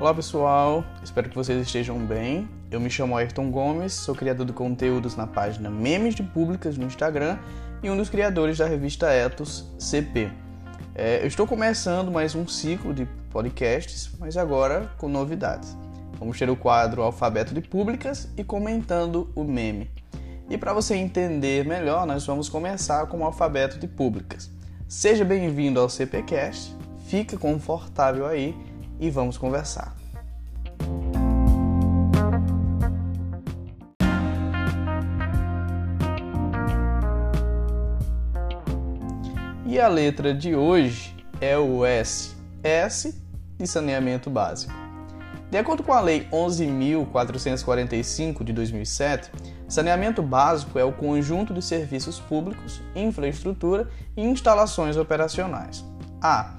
Olá pessoal, espero que vocês estejam bem. Eu me chamo Ayrton Gomes, sou criador de conteúdos na página Memes de Públicas no Instagram e um dos criadores da revista Ethos CP. É, eu estou começando mais um ciclo de podcasts, mas agora com novidades. Vamos ter o quadro Alfabeto de Públicas e comentando o meme. E para você entender melhor, nós vamos começar com o alfabeto de públicas. Seja bem-vindo ao CPcast, fique confortável aí e vamos conversar. E a letra de hoje é o S. S de saneamento básico. De acordo com a Lei 11.445 de 2007, saneamento básico é o conjunto de serviços públicos, infraestrutura e instalações operacionais. A.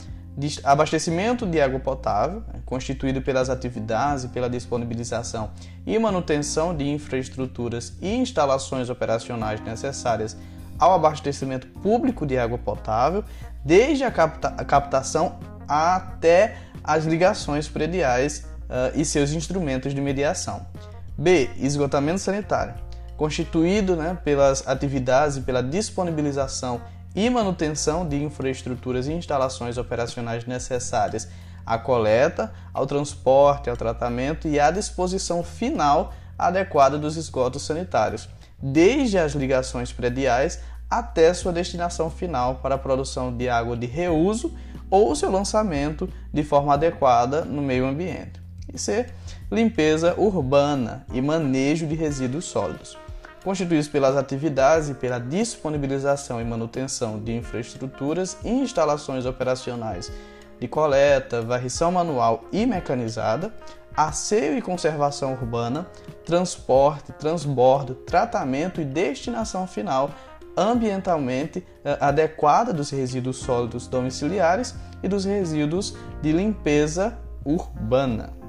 Abastecimento de água potável, né, constituído pelas atividades e pela disponibilização e manutenção de infraestruturas e instalações operacionais necessárias ao abastecimento público de água potável, desde a, capta a captação até as ligações prediais uh, e seus instrumentos de mediação. B. Esgotamento sanitário, constituído né, pelas atividades e pela disponibilização e manutenção de infraestruturas e instalações operacionais necessárias à coleta, ao transporte, ao tratamento e à disposição final adequada dos esgotos sanitários, desde as ligações prediais até sua destinação final para a produção de água de reuso ou seu lançamento de forma adequada no meio ambiente e C. Limpeza urbana e manejo de resíduos sólidos, constituídos pelas atividades e pela disponibilização e manutenção de infraestruturas e instalações operacionais de coleta, varrição manual e mecanizada, asseio e conservação urbana, transporte, transbordo, tratamento e destinação final ambientalmente eh, adequada dos resíduos sólidos domiciliares e dos resíduos de limpeza urbana.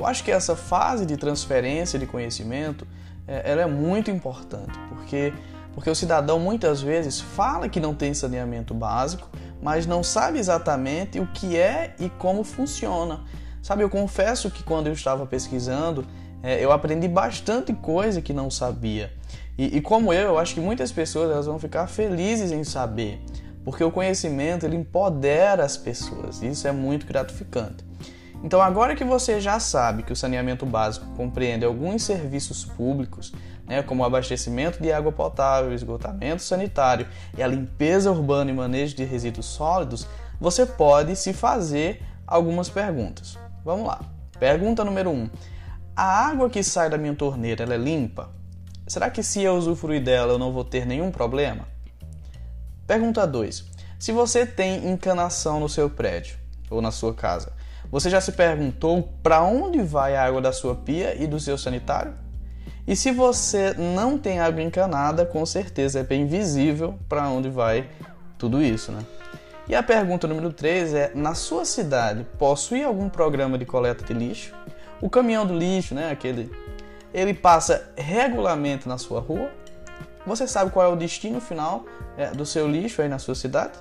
Eu acho que essa fase de transferência de conhecimento é, ela é muito importante, porque, porque o cidadão muitas vezes fala que não tem saneamento básico, mas não sabe exatamente o que é e como funciona. Sabe, eu confesso que quando eu estava pesquisando, é, eu aprendi bastante coisa que não sabia. E, e, como eu, eu acho que muitas pessoas elas vão ficar felizes em saber, porque o conhecimento ele empodera as pessoas. E isso é muito gratificante. Então, agora que você já sabe que o saneamento básico compreende alguns serviços públicos, né, como o abastecimento de água potável, esgotamento sanitário e a limpeza urbana e manejo de resíduos sólidos, você pode se fazer algumas perguntas. Vamos lá. Pergunta número 1. Um. A água que sai da minha torneira é limpa? Será que se eu usufruir dela eu não vou ter nenhum problema? Pergunta 2. Se você tem encanação no seu prédio ou na sua casa, você já se perguntou para onde vai a água da sua pia e do seu sanitário? E se você não tem água encanada, com certeza é bem visível para onde vai tudo isso, né? E a pergunta número 3 é: na sua cidade possui algum programa de coleta de lixo? O caminhão do lixo, né, aquele ele passa regularmente na sua rua? Você sabe qual é o destino final é, do seu lixo aí na sua cidade?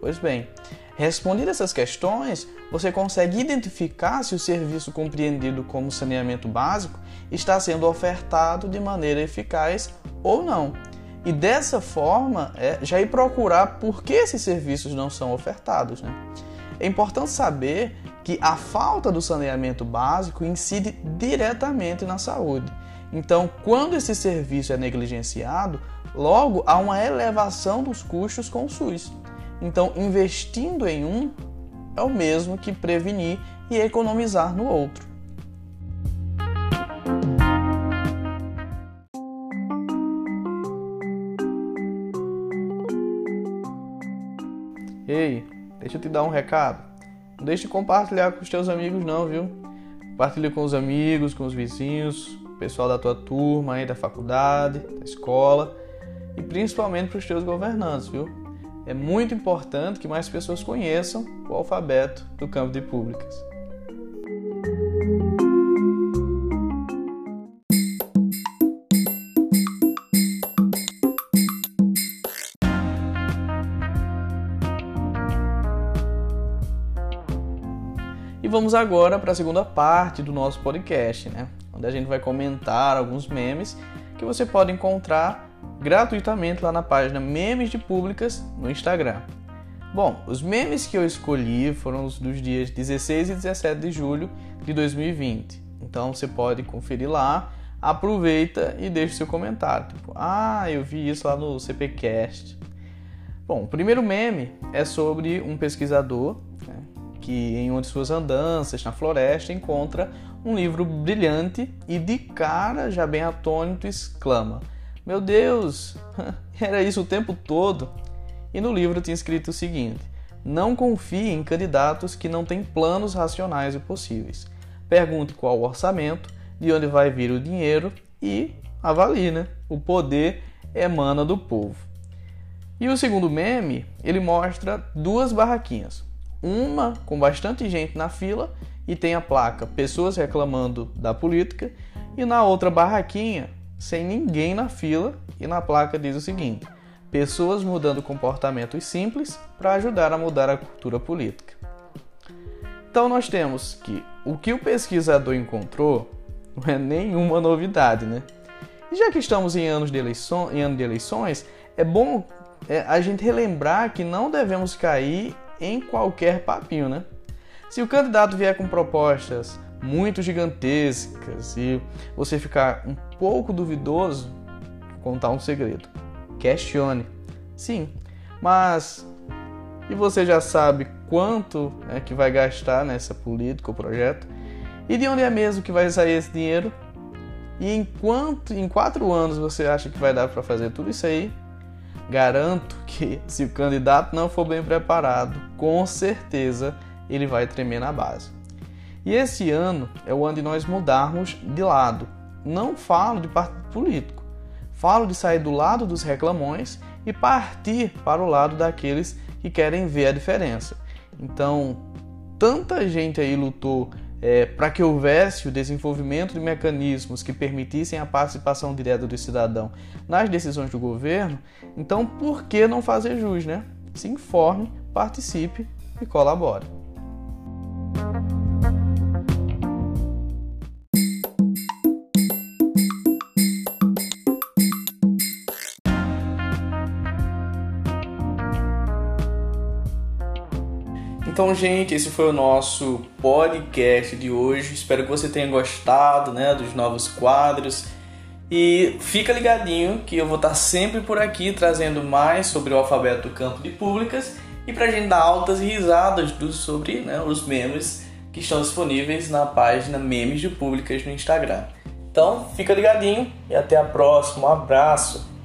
Pois bem, Respondidas essas questões, você consegue identificar se o serviço compreendido como saneamento básico está sendo ofertado de maneira eficaz ou não. E dessa forma, é, já ir procurar por que esses serviços não são ofertados. Né? É importante saber que a falta do saneamento básico incide diretamente na saúde. Então, quando esse serviço é negligenciado, logo há uma elevação dos custos com o SUS. Então, investindo em um é o mesmo que prevenir e economizar no outro. Ei, deixa eu te dar um recado. Não deixe de compartilhar com os teus amigos não, viu? Compartilha com os amigos, com os vizinhos, pessoal da tua turma aí da faculdade, da escola e principalmente para os teus governantes, viu? é muito importante que mais pessoas conheçam o alfabeto do campo de públicas. E vamos agora para a segunda parte do nosso podcast, né? onde a gente vai comentar alguns memes que você pode encontrar gratuitamente lá na página Memes de Públicas no Instagram. Bom, os memes que eu escolhi foram os dos dias 16 e 17 de julho de 2020. Então você pode conferir lá, aproveita e deixe seu comentário. Tipo, ah, eu vi isso lá no CPcast. Bom, o primeiro meme é sobre um pesquisador né, que, em uma de suas andanças na floresta, encontra um livro brilhante e de cara, já bem atônito, exclama: Meu Deus, era isso o tempo todo? E no livro tinha escrito o seguinte: Não confie em candidatos que não têm planos racionais e possíveis. Pergunte qual o orçamento, de onde vai vir o dinheiro e avalie, né? O poder emana do povo. E o segundo meme, ele mostra duas barraquinhas. Uma com bastante gente na fila e tem a placa Pessoas reclamando da política, e na outra barraquinha, sem ninguém na fila, e na placa diz o seguinte: pessoas mudando comportamentos simples para ajudar a mudar a cultura política. Então nós temos que o que o pesquisador encontrou não é nenhuma novidade, né? E já que estamos em anos de, eleição, em ano de eleições, é bom é, a gente relembrar que não devemos cair em qualquer papinho, né? Se o candidato vier com propostas muito gigantescas e você ficar um pouco duvidoso, contar um segredo. Questione. Sim, mas e você já sabe quanto é que vai gastar nessa política ou projeto? E de onde é mesmo que vai sair esse dinheiro? E em, quanto, em quatro anos você acha que vai dar para fazer tudo isso aí? Garanto que se o candidato não for bem preparado, com certeza ele vai tremer na base. E esse ano é o ano de nós mudarmos de lado. Não falo de partido político, Falo de sair do lado dos reclamões e partir para o lado daqueles que querem ver a diferença. Então, tanta gente aí lutou é, para que houvesse o desenvolvimento de mecanismos que permitissem a participação direta do cidadão nas decisões do governo, então por que não fazer jus, né? Se informe, participe e colabore. Então, gente, esse foi o nosso podcast de hoje. Espero que você tenha gostado, né, dos novos quadros. E fica ligadinho que eu vou estar sempre por aqui trazendo mais sobre o alfabeto do campo de públicas e pra gente dar altas risadas sobre né, os memes que estão disponíveis na página Memes de Públicas no Instagram. Então, fica ligadinho e até a próxima. Um abraço!